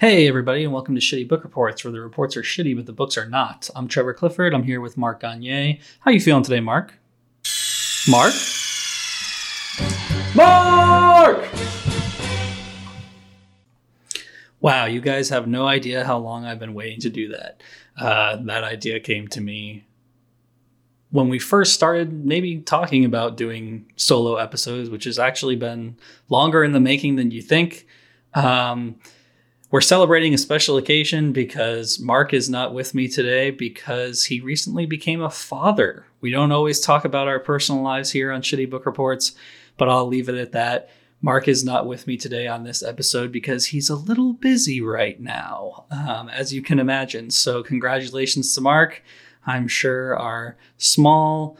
Hey, everybody, and welcome to Shitty Book Reports, where the reports are shitty, but the books are not. I'm Trevor Clifford. I'm here with Mark Gagne. How you feeling today, Mark? Mark? Mark! Wow, you guys have no idea how long I've been waiting to do that. Uh, that idea came to me when we first started maybe talking about doing solo episodes, which has actually been longer in the making than you think. Um, we're celebrating a special occasion because Mark is not with me today because he recently became a father. We don't always talk about our personal lives here on Shitty Book Reports, but I'll leave it at that. Mark is not with me today on this episode because he's a little busy right now, um, as you can imagine. So, congratulations to Mark. I'm sure our small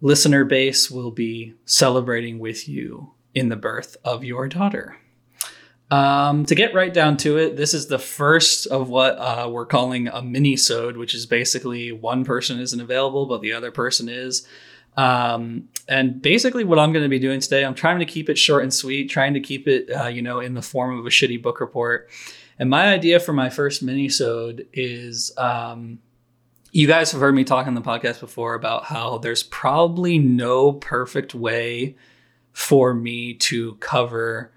listener base will be celebrating with you in the birth of your daughter. Um, to get right down to it, this is the first of what uh, we're calling a mini-sode, which is basically one person isn't available, but the other person is. Um, and basically, what I'm going to be doing today, I'm trying to keep it short and sweet, trying to keep it, uh, you know, in the form of a shitty book report. And my idea for my first mini-sode is um, you guys have heard me talk on the podcast before about how there's probably no perfect way for me to cover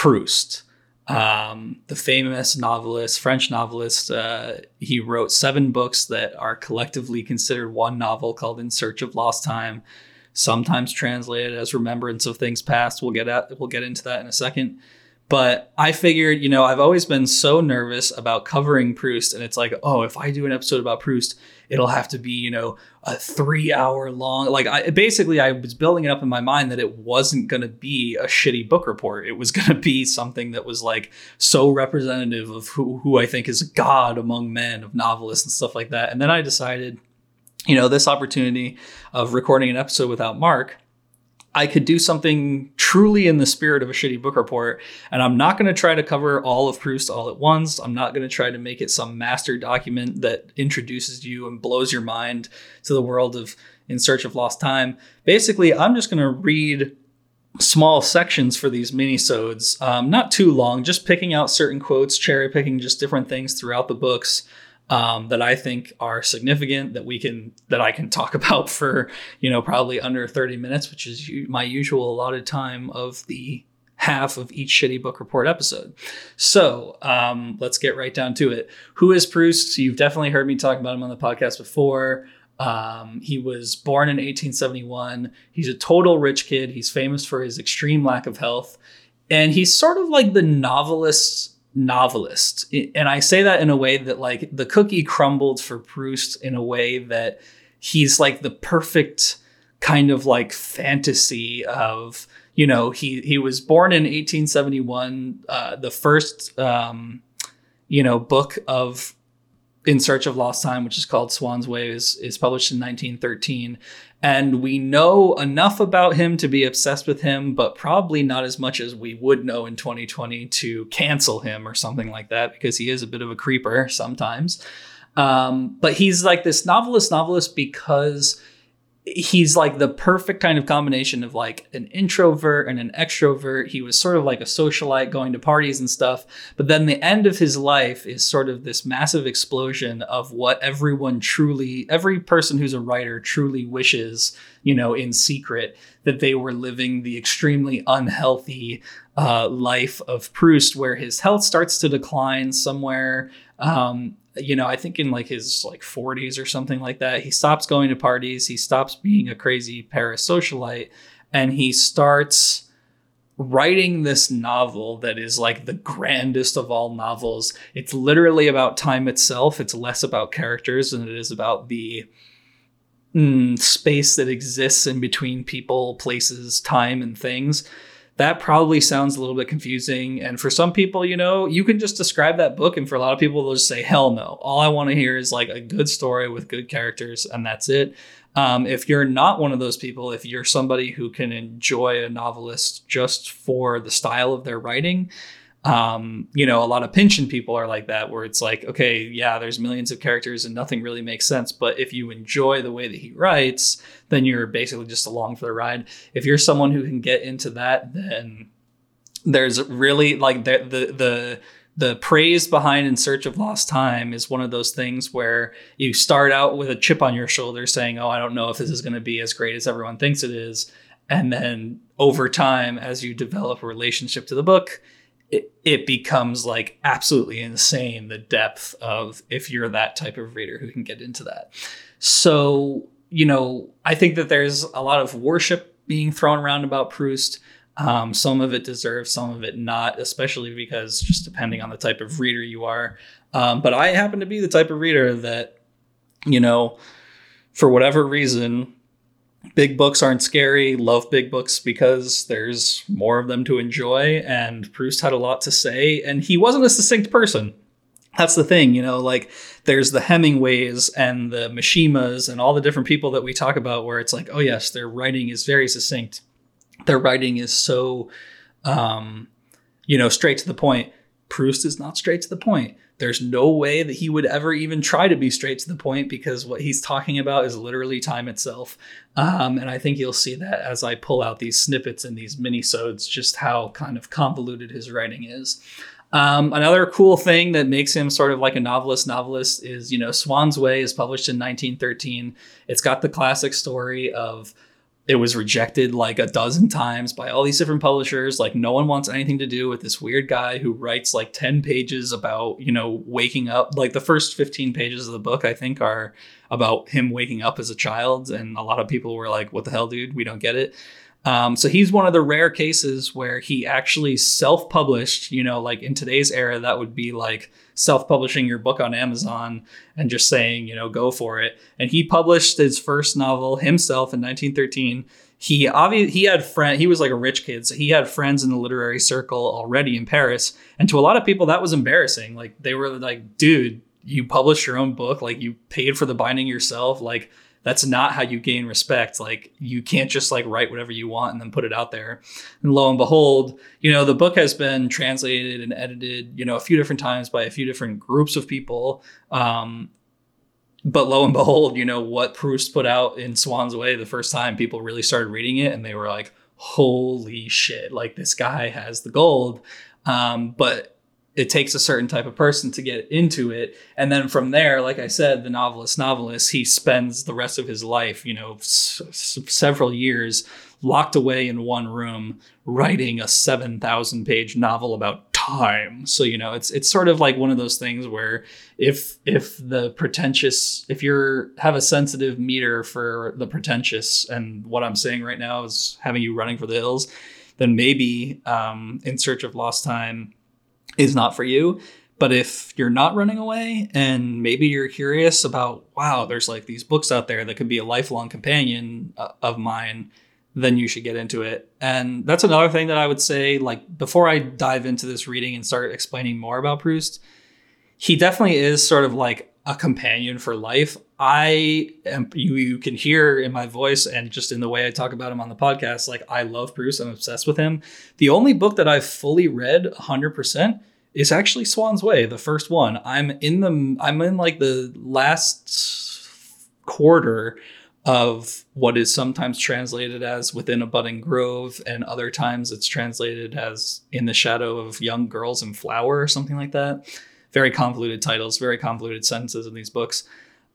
Proust, um, the famous novelist, French novelist. Uh, he wrote seven books that are collectively considered one novel called In Search of Lost Time, sometimes translated as Remembrance of Things Past. We'll get at we'll get into that in a second. But I figured, you know, I've always been so nervous about covering Proust, and it's like, oh, if I do an episode about Proust, it'll have to be, you know, a three hour long. Like, I basically, I was building it up in my mind that it wasn't going to be a shitty book report. It was going to be something that was like so representative of who, who I think is god among men, of novelists and stuff like that. And then I decided, you know, this opportunity of recording an episode without Mark I could do something truly in the spirit of a shitty book report. And I'm not going to try to cover all of Proust all at once. I'm not going to try to make it some master document that introduces you and blows your mind to the world of In Search of Lost Time. Basically, I'm just going to read small sections for these mini-sodes, um, not too long, just picking out certain quotes, cherry picking just different things throughout the books um, that I think are significant that we can that I can talk about for you know probably under 30 minutes, which is my usual allotted time of the half of each shitty book report episode. So um, let's get right down to it. Who is Proust? You've definitely heard me talk about him on the podcast before. Um, he was born in 1871. He's a total rich kid. He's famous for his extreme lack of health. And he's sort of like the novelist's novelist. And I say that in a way that like the cookie crumbled for Proust in a way that he's like the perfect kind of like fantasy of you know he he was born in 1871 uh, the first um, you know book of in search of lost time which is called swann's way is, is published in 1913 and we know enough about him to be obsessed with him, but probably not as much as we would know in 2020 to cancel him or something like that, because he is a bit of a creeper sometimes. Um, but he's like this novelist, novelist because he's like the perfect kind of combination of like an introvert and an extrovert. He was sort of like a socialite going to parties and stuff. But then the end of his life is sort of this massive explosion of what everyone truly, every person who's a writer truly wishes, you know, in secret that they were living the extremely unhealthy uh, life of Proust, where his health starts to decline somewhere. Um, you know, I think in like his like 40s or something like that, he stops going to parties, he stops being a crazy Paris socialite, and he starts writing this novel that is like the grandest of all novels. It's literally about time itself. It's less about characters than it is about the mm, space that exists in between people, places, time, and things that probably sounds a little bit confusing. And for some people, you know, you can just describe that book, and for a lot of people, they'll just say, hell no. All I want to hear is like a good story with good characters, and that's it. Um, if you're not one of those people, if you're somebody who can enjoy a novelist just for the style of their writing, um, you know, a lot of Pynchon people are like that, where it's like, okay, yeah, there's millions of characters and nothing really makes sense. But if you enjoy the way that he writes, then you're basically just along for the ride. If you're someone who can get into that, then there's really like the the the the praise behind in search of lost time is one of those things where you start out with a chip on your shoulder saying oh i don't know if this is going to be as great as everyone thinks it is and then over time as you develop a relationship to the book it, becomes like absolutely insane the depth of if you're that type of reader who can get into that so you know i think that there's a lot of worship being thrown around about proust um, some of it deserves, some of it not, especially because just depending on the type of reader you are. Um, but I happen to be the type of reader that, you know, for whatever reason, big books aren't scary. Love big books because there's more of them to enjoy. And Proust had a lot to say, and he wasn't a succinct person. That's the thing, you know, like there's the Hemingways and the Mishimas and all the different people that we talk about where it's like, oh, yes, their writing is very succinct their writing is so um, you know straight to the point proust is not straight to the point there's no way that he would ever even try to be straight to the point because what he's talking about is literally time itself. Um, and i think you'll see that as i pull out these snippets and these mini-sodes just how kind of convoluted his writing is. Um, another cool thing that makes him sort of like a novelist novelist is you know swann's way is published in 1913 it's got the classic story of it was rejected like a dozen times by all these different publishers. Like no one wants anything to do with this weird guy who writes like 10 pages about you know waking up. Like the first 15 pages of the book i think are about him waking up as a child and a lot of people were like what the hell dude? We don't get it um, so he's one of the rare cases where he actually self-published you know like in today's era that would be like self-publishing your book on Amazon and just saying, you know, go for it. And he published his first novel himself in 1913. He obviously he had friend he was like a rich kid, so he had friends in the literary circle already in Paris. And to a lot of people that was embarrassing. Like they were like, dude, you published your own book, like you paid for the binding yourself, like that's not how you gain respect. Like you can't just like write whatever you want and then put it out there. And lo and behold, you know, the book has been translated and edited, you know, a few different times by a few different groups of people. Um, but lo and behold, you know, what Proust put out in Swann's Way the first time people really started reading it and they were like, holy shit, like this guy has the gold. Um, but it takes a certain type of person to get into it. And then from there like i said the novelist novelist he spends the rest of his life you know s- s- several years locked away in one room writing a 7000 page novel about time. So you know it's it's sort of like one of those things where if if the pretentious if you're have a sensitive meter for the pretentious and what i'm saying right now is having you running for the hills then maybe um, in search of lost time is not for you. But if you're not running away and maybe you're curious about, wow, there's like these books out there that could be a lifelong companion uh, of mine, then you should get into it. And that's another thing that I would say, like, before I dive into this reading and start explaining more about Proust, he definitely is sort of like a companion for life. I am, you, you can hear in my voice and just in the way I talk about him on the podcast, like, I love Proust I'm obsessed with him. The only book that I've fully read 100% is actually Swann's Way, the first one. I'm in the I'm in like the last quarter of what is sometimes translated as within a budding grove and other times it's translated as in the shadow of young girls in flower or something like that very convoluted titles very convoluted sentences in these books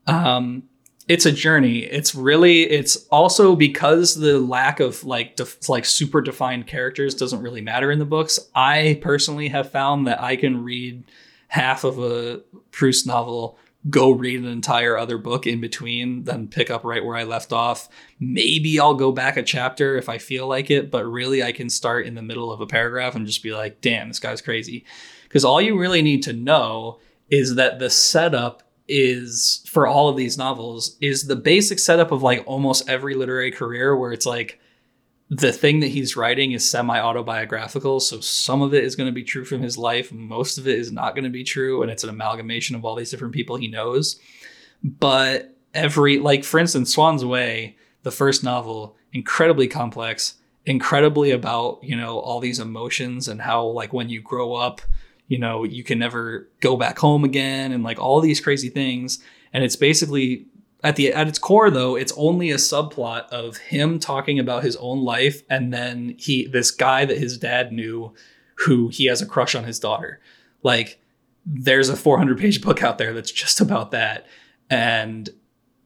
um, it's a journey. It's really it's also because the lack of like def, like super defined characters doesn't really matter in the books. I personally have found that I can read half of a Proust novel, go read an entire other book in between, then pick up right where I left off. Maybe I'll go back a chapter if I feel like it, but really I can start in the middle of a paragraph and just be like, "Damn, this guy's crazy." Because all you really need to know is that the setup is for all of these novels is the basic setup of like almost every literary career where it's like the thing that he's writing is semi autobiographical so some of it is going to be true from his life most of it is not going to be true and it's an amalgamation of all these different people he knows. But every like for instance swann's way the first novel incredibly complex incredibly about you know all these emotions and how like when you grow up you know, you can never go back home again and like all these crazy things. And it's basically at the at its core though, it's only a subplot of him talking about his own life and then he this guy that his dad knew who he has a crush on his daughter. Like there's a 400 page book out there that's just about that. And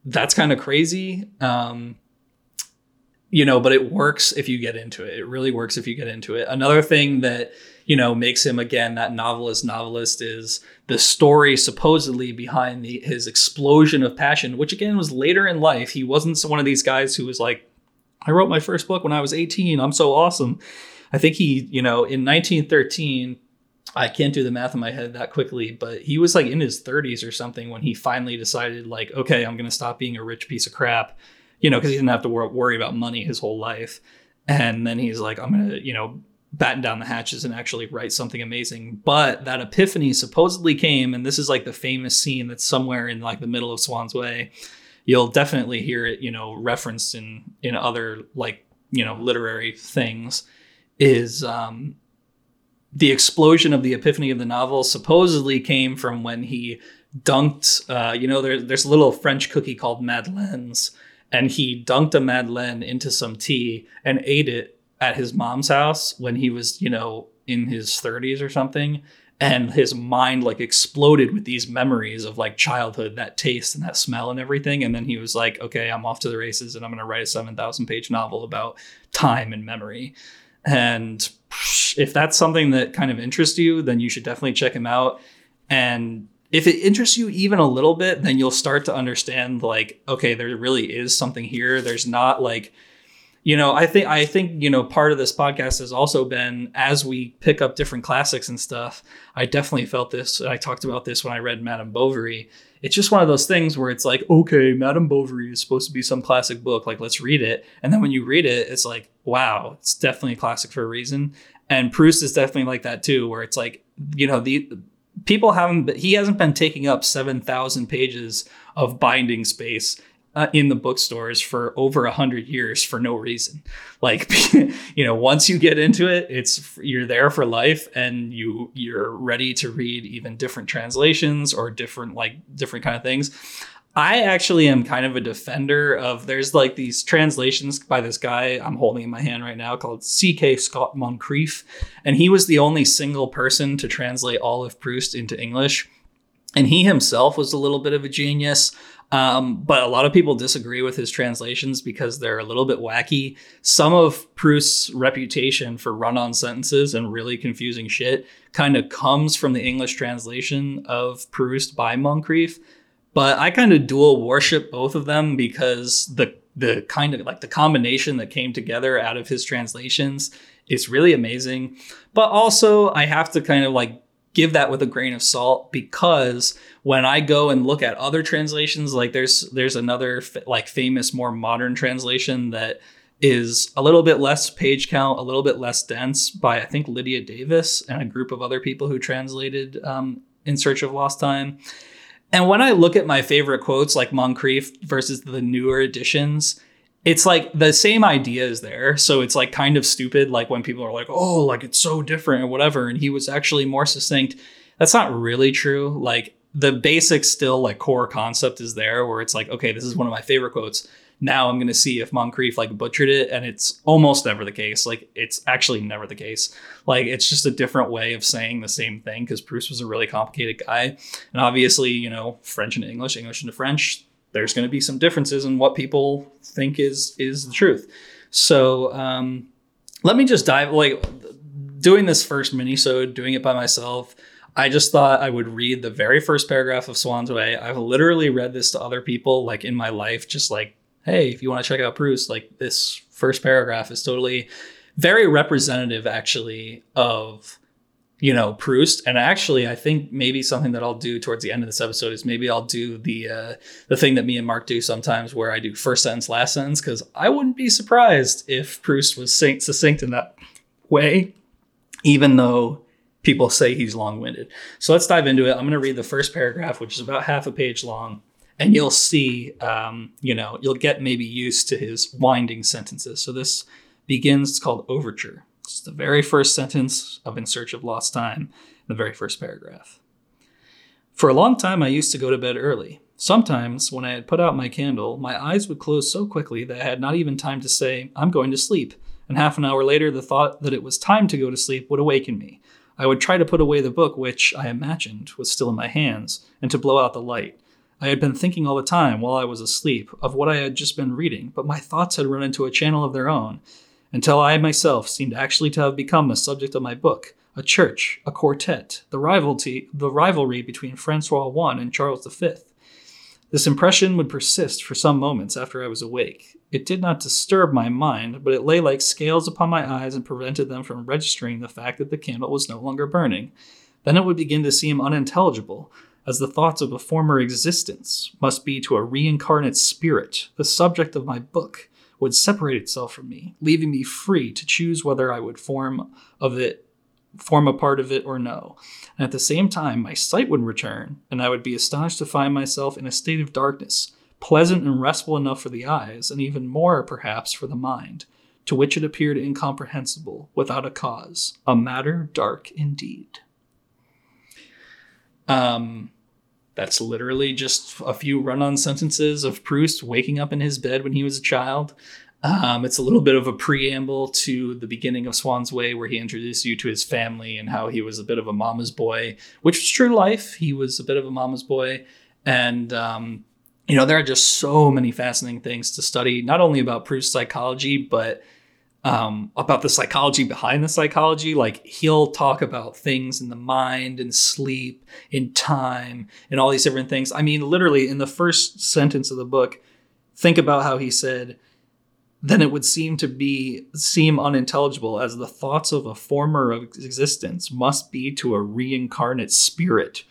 that's kind of crazy. Um, you know, but it works if you get into it. It really works if you get into it. Another thing that, you know, makes him again that novelist novelist is the story supposedly behind the, his explosion of passion, which again was later in life. He wasn't one of these guys who was like, I wrote my first book when I was 18. I'm so awesome. I think he, you know, in 1913, I can't do the math in my head that quickly, but he was like in his 30s or something when he finally decided, like, okay, I'm going to stop being a rich piece of crap, you know, because he didn't have to wor- worry about money his whole life. And then he's like, I'm going to, you know, batten down the hatches and actually write something amazing. But that epiphany supposedly came, and this is like the famous scene that's somewhere in like the middle of Swann's Way. You'll definitely hear it, you know, referenced in in other like you know literary things. Is um, the explosion of the epiphany of the novel supposedly came from when he dunked, uh, you know, there, there's a little French cookie called Madeleines, and he dunked a Madeleine into some tea and ate it at his mom's house when he was, you know, in his 30s or something. And his mind like exploded with these memories of like childhood, that taste and that smell and everything. And then he was like, okay, I'm off to the races and I'm going to write a 7,000 page novel about time and memory. And if that's something that kind of interests you, then you should definitely check him out. And if it interests you even a little bit, then you'll start to understand like, okay, there really is something here. There's not like, you know, I think I think, you know, part of this podcast has also been as we pick up different classics and stuff, I definitely felt this. I talked about this when I read Madame Bovary it's just one of those things where it's like, okay, Madame Bovary is supposed to be some classic book, like let's read it. And then when you read it, it's like, wow, it's definitely a classic for a reason. And Proust is definitely like that too, where it's like, you know, the people haven't he hasn't been taking up 7,000 pages of binding space uh, in the bookstores for over a hundred years for no reason. Like, you know, once you get into it, it's you're there for life, and you you're ready to read even different translations or different like different kind of things. I actually am kind of a defender of there's like these translations by this guy I'm holding in my hand right now called C.K. Scott Moncrieff. and he was the only single person to translate all of Proust into English. And he himself was a little bit of a genius. Um, but a lot of people disagree with his translations because they're a little bit wacky. Some of Proust's reputation for run on sentences and really confusing shit kind of comes from the English translation of Proust by Moncrieff. But I kind of dual worship both of them because the the kind of like the combination that came together out of his translations is really amazing. But also I have to kind of like give that with a grain of salt because when I go and look at other translations, like there's there's another like famous more modern translation that is a little bit less page count, a little bit less dense by I think Lydia Davis and a group of other people who translated um, In Search of Lost Time. And when I look at my favorite quotes like Moncrieff versus the newer editions, it's like the same idea is there. So it's like kind of stupid, like when people are like, oh, like it's so different or whatever. And he was actually more succinct. That's not really true. Like the basic still like core concept is there where it's like, okay, this is one of my favorite quotes. Now I'm gonna see if Moncrieff like butchered it, and it's almost never the case. Like it's actually never the case. Like it's just a different way of saying the same thing because Proust was a really complicated guy, and obviously, you know, French into English, English into French, there's going to be some differences in what people think is is the truth. So um, let me just dive like doing this first minisode, doing it by myself. I just thought I would read the very first paragraph of Swann's Way. I've literally read this to other people like in my life, just like, hey, if you want to check out Proust, like this first paragraph is totally very representative actually of you know Proust. And actually, I think maybe something that I'll do towards the end of this episode is maybe I'll do the uh, the thing that me and Mark do sometimes, where I do first sentence, last sentence, because I wouldn't be surprised if Proust was succinct in that way, even though people say he's long-winded. So let's dive into it. I'm going to read the first paragraph, which is about half a page long. And you'll see, um, you know, you'll get maybe used to his winding sentences. So this begins, it's called Overture. It's the very first sentence of In Search of Lost Time, the very first paragraph. For a long time, I used to go to bed early. Sometimes, when I had put out my candle, my eyes would close so quickly that I had not even time to say, I'm going to sleep. And half an hour later, the thought that it was time to go to sleep would awaken me. I would try to put away the book, which I imagined was still in my hands, and to blow out the light. I had been thinking all the time while I was asleep of what I had just been reading, but my thoughts had run into a channel of their own, until I myself seemed actually to have become the subject of my book a church, a quartet, the rivalry, the rivalry between Francois I and Charles V. This impression would persist for some moments after I was awake. It did not disturb my mind, but it lay like scales upon my eyes and prevented them from registering the fact that the candle was no longer burning. Then it would begin to seem unintelligible, as the thoughts of a former existence must be to a reincarnate spirit, the subject of my book, would separate itself from me, leaving me free to choose whether I would form of it form a part of it or no. And at the same time, my sight would return, and I would be astonished to find myself in a state of darkness, pleasant and restful enough for the eyes, and even more, perhaps, for the mind, to which it appeared incomprehensible, without a cause, a matter dark indeed. Um, that's literally just a few run on sentences of Proust waking up in his bed when he was a child. Um, it's a little bit of a preamble to the beginning of Swann's Way, where he introduced you to his family and how he was a bit of a mama's boy, which was true life. He was a bit of a mama's boy. And, um, you know, there are just so many fascinating things to study, not only about Proust's psychology, but um, about the psychology behind the psychology. Like he'll talk about things in the mind and sleep, in time, and all these different things. I mean, literally, in the first sentence of the book, think about how he said, then it would seem to be seem unintelligible as the thoughts of a former existence must be to a reincarnate spirit.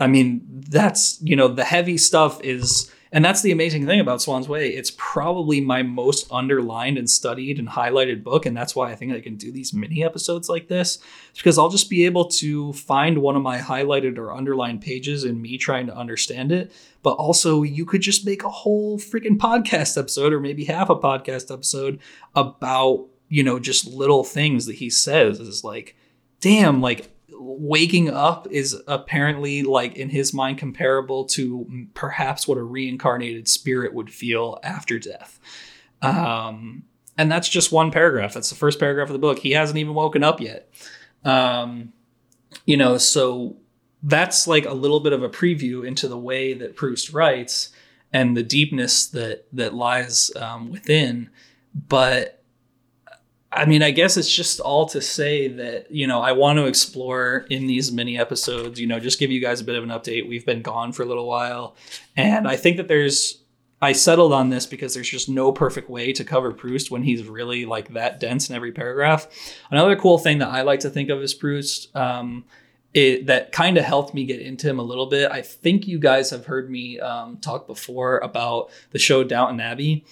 I mean, that's you know, the heavy stuff is and that's the amazing thing about Swann's Way. It's probably my most underlined and studied and highlighted book. And that's why I think I can do these mini episodes like this. Because I'll just be able to find one of my highlighted or underlined pages in me trying to understand it. But also, you could just make a whole freaking podcast episode or maybe half a podcast episode about, you know, just little things that he says is like, damn, like waking up is apparently like in his mind comparable to perhaps what a reincarnated spirit would feel after death. Um, and that's just one paragraph. That's the first paragraph of the book. He hasn't even woken up yet. Um, you know so that's like a little bit of a preview into the way that proust writes and the deepness that that lies um, within. But I mean, I guess it's just all to say that, you know, I want to explore in these mini episodes, you know, just give you guys a bit of an update. We've been gone for a little while. And I think that there's, I settled on this because there's just no perfect way to cover Proust when he's really like that dense in every paragraph. Another cool thing that I like to think of as Proust, um, it, that kind of helped me get into him a little bit. I think you guys have heard me um, talk before about the show Downton Abbey.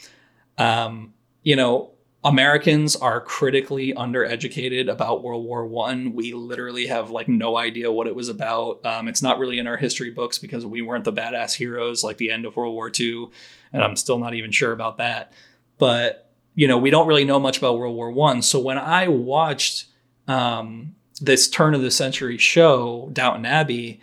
Um, you know, Americans are critically undereducated about World War One. We literally have like no idea what it was about. Um, it's not really in our history books because we weren't the badass heroes like the end of World War Two, and I'm still not even sure about that. But you know, we don't really know much about World War One. So when I watched um, this turn of the century show, Downton Abbey,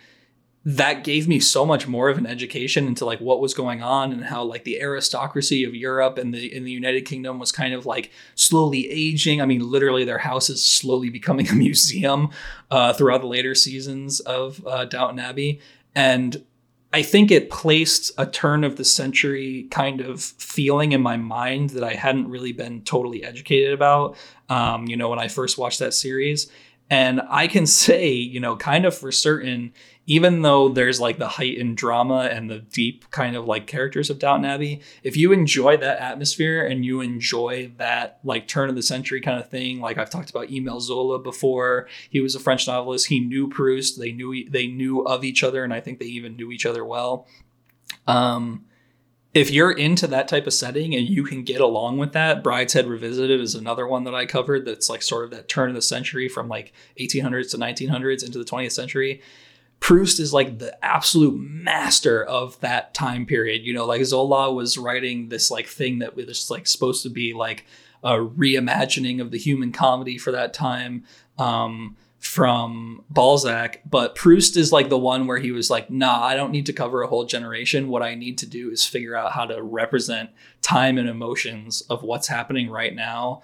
that gave me so much more of an education into like what was going on and how like the aristocracy of Europe and the in the United Kingdom was kind of like slowly aging. I mean, literally their house is slowly becoming a museum uh, throughout the later seasons of uh, Downton Abbey, and I think it placed a turn of the century kind of feeling in my mind that I hadn't really been totally educated about. Um, you know, when I first watched that series. And I can say, you know, kind of for certain, even though there's like the heightened drama and the deep kind of like characters of Downton Abbey, if you enjoy that atmosphere and you enjoy that like turn of the century kind of thing, like I've talked about Emile Zola before, he was a French novelist. He knew Proust. They knew they knew of each other, and I think they even knew each other well. Um, if you're into that type of setting and you can get along with that, Brideshead Revisited is another one that I covered that's like sort of that turn of the century from like 1800s to 1900s into the 20th century. Proust is like the absolute master of that time period. You know, like Zola was writing this like thing that was like supposed to be like a reimagining of the human comedy for that time um, from Balzac. But Proust is like the one where he was like, nah, I don't need to cover a whole generation. What I need to do is figure out how to represent time and emotions of what's happening right now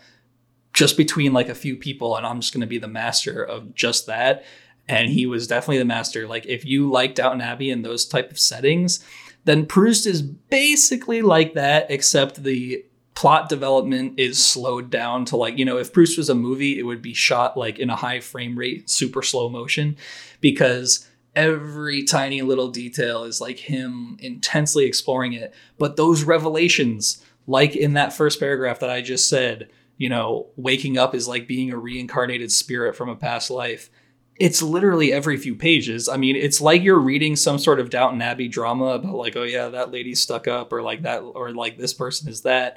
just between like a few people, and I'm just going to be the master of just that. And he was definitely the master. Like if you like Downton Abbey and those type of settings, then Proust is basically like that, except the plot development is slowed down to like you know if Proust was a movie, it would be shot like in a high frame rate, super slow motion, because every tiny little detail is like him intensely exploring it. But those revelations, like in that first paragraph that I just said, you know, waking up is like being a reincarnated spirit from a past life. It's literally every few pages. I mean, it's like you're reading some sort of Downton Abbey drama about like, oh yeah, that lady's stuck up, or like that, or like this person is that.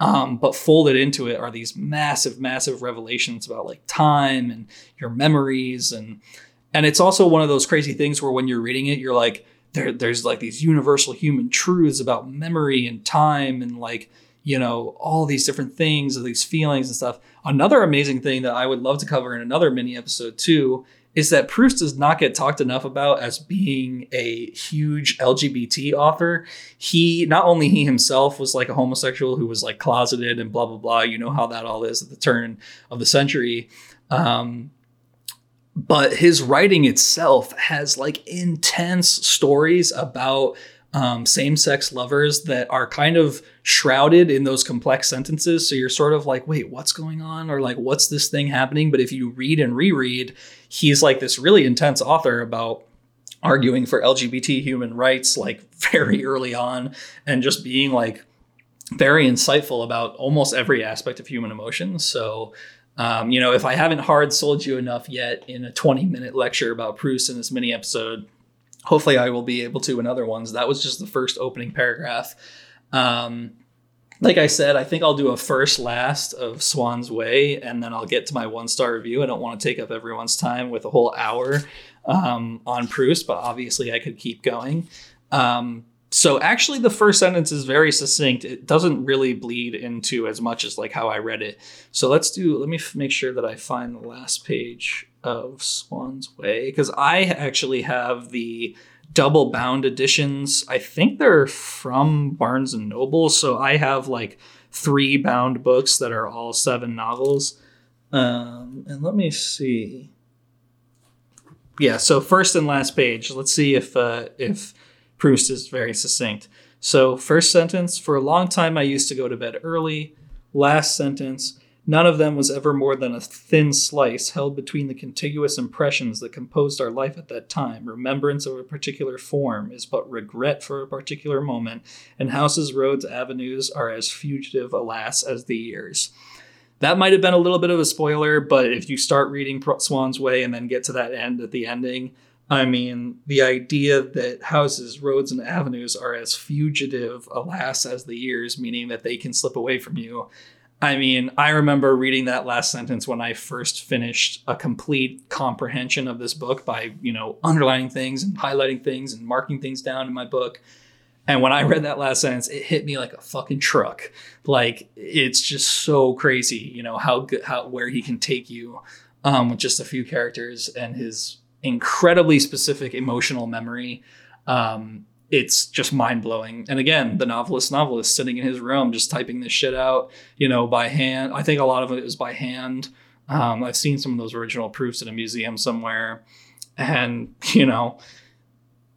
Um, but folded into it are these massive, massive revelations about like time and your memories and and it's also one of those crazy things where when you're reading it, you're like, there, there's like these universal human truths about memory and time and like you know, all these different things, of these feelings and stuff. Another amazing thing that I would love to cover in another mini episode too is that Proust does not get talked enough about as being a huge LGBT author. He not only he himself was like a homosexual who was like closeted and blah blah blah. You know how that all is at the turn of the century. Um, but his writing itself has like intense stories about um, same sex lovers that are kind of shrouded in those complex sentences. So you're sort of like, wait, what's going on? Or like, what's this thing happening? But if you read and reread, he's like this really intense author about arguing for LGBT human rights, like very early on, and just being like very insightful about almost every aspect of human emotion. So, um, you know, if I haven't hard sold you enough yet in a 20 minute lecture about Proust in this mini episode, hopefully I will be able to in other ones. That was just the first opening paragraph. Um, like I said, I think I'll do a first last of Swann's Way, and then I'll get to my one star review. I don't want to take up everyone's time with a whole hour um, on Proust, but obviously I could keep going. Um, so actually, the first sentence is very succinct. It doesn't really bleed into as much as like how I read it. So let's do. Let me f- make sure that I find the last page of swann's Way because I actually have the double bound editions. I think they're from Barnes and Noble, so I have like three bound books that are all seven novels. Um, and let me see. Yeah, so first and last page. Let's see if uh, if Proust is very succinct. So first sentence: For a long time, I used to go to bed early. Last sentence: None of them was ever more than a thin slice held between the contiguous impressions that composed our life at that time. Remembrance of a particular form is but regret for a particular moment, and houses, roads, avenues are as fugitive, alas, as the years. That might have been a little bit of a spoiler, but if you start reading Swann's Way and then get to that end at the ending, I mean, the idea that houses, roads, and avenues are as fugitive, alas, as the years, meaning that they can slip away from you, I mean, I remember reading that last sentence when I first finished a complete comprehension of this book by, you know, underlining things and highlighting things and marking things down in my book. And when I read that last sentence, it hit me like a fucking truck. Like it's just so crazy, you know, how good, how where he can take you um, with just a few characters and his incredibly specific emotional memory. Um, it's just mind blowing. And again, the novelist novelist sitting in his room just typing this shit out, you know, by hand. I think a lot of it is by hand. Um, I've seen some of those original proofs in a museum somewhere, and you know,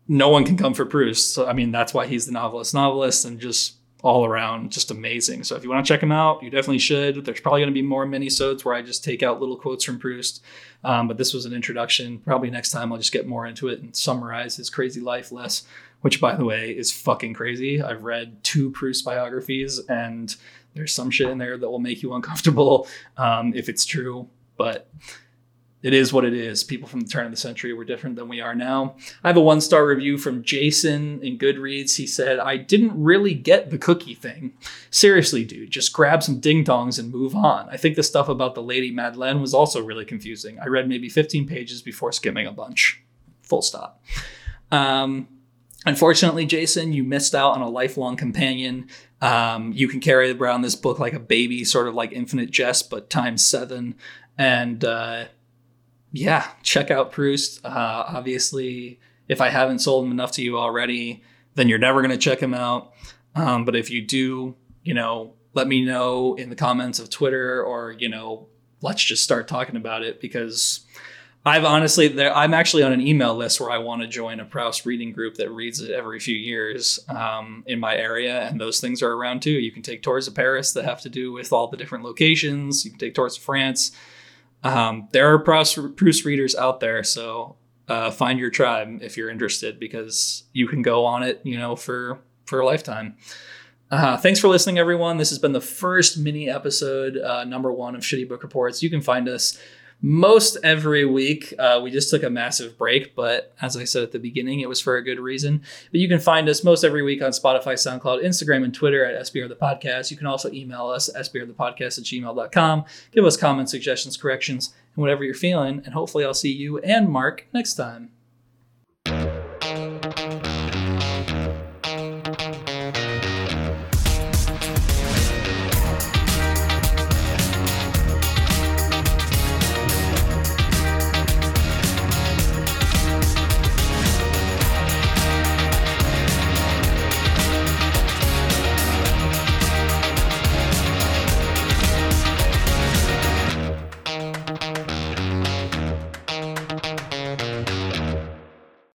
no one can come for Proust. So I mean, that's why he's the novelist novelist, and just all around just amazing. So if you want to check him out, you definitely should. There's probably going to be more mini-sodes where I just take out little quotes from Proust. Um, but this was an introduction. Probably next time I'll just get more into it and summarize his crazy life less which by the way is fucking crazy. I've read two Proust biographies, and there's some shit in there that will make you uncomfortable um, if it's true. But it is what it is. People from the turn of the century were different than we are now. I have a one star review from Jason in Goodreads. He said, I didn't really get the cookie thing. Seriously, dude, just grab some ding dongs and move on. I think the stuff about the Lady Madeleine was also really confusing. I read maybe 15 pages before skimming a bunch. Full stop. Um, Unfortunately, Jason, you missed out on a lifelong companion. Um, you can carry around this book like a baby, sort of like Infinite Jest, but times seven. And uh, yeah, check out Proust. Uh, obviously, if I haven't sold him enough to you already, then you're never going to check him out. Um, but if you do, you know, let me know in the comments of Twitter or, you know, let's just start talking about it because I've honestly, there, I'm actually on an email list where I want to join a Proust reading group that reads it every few years um, in my area, and those things are around too. You can take tours of Paris that have to do with all the different locations. You can take tours of France. Um, there are Proust, readers out there, so uh, find your tribe if you're interested because you can go on it, you know, for for a lifetime. Uh, thanks for listening, everyone. This has been the first mini episode, uh, number one of Shitty Book Reports. You can find us most every week. Uh, we just took a massive break, but as I said at the beginning, it was for a good reason. But you can find us most every week on Spotify, SoundCloud, Instagram, and Twitter at SBR the Podcast. You can also email us at sbrthepodcast at gmail.com. Give us comments, suggestions, corrections, and whatever you're feeling. And hopefully, I'll see you and Mark next time.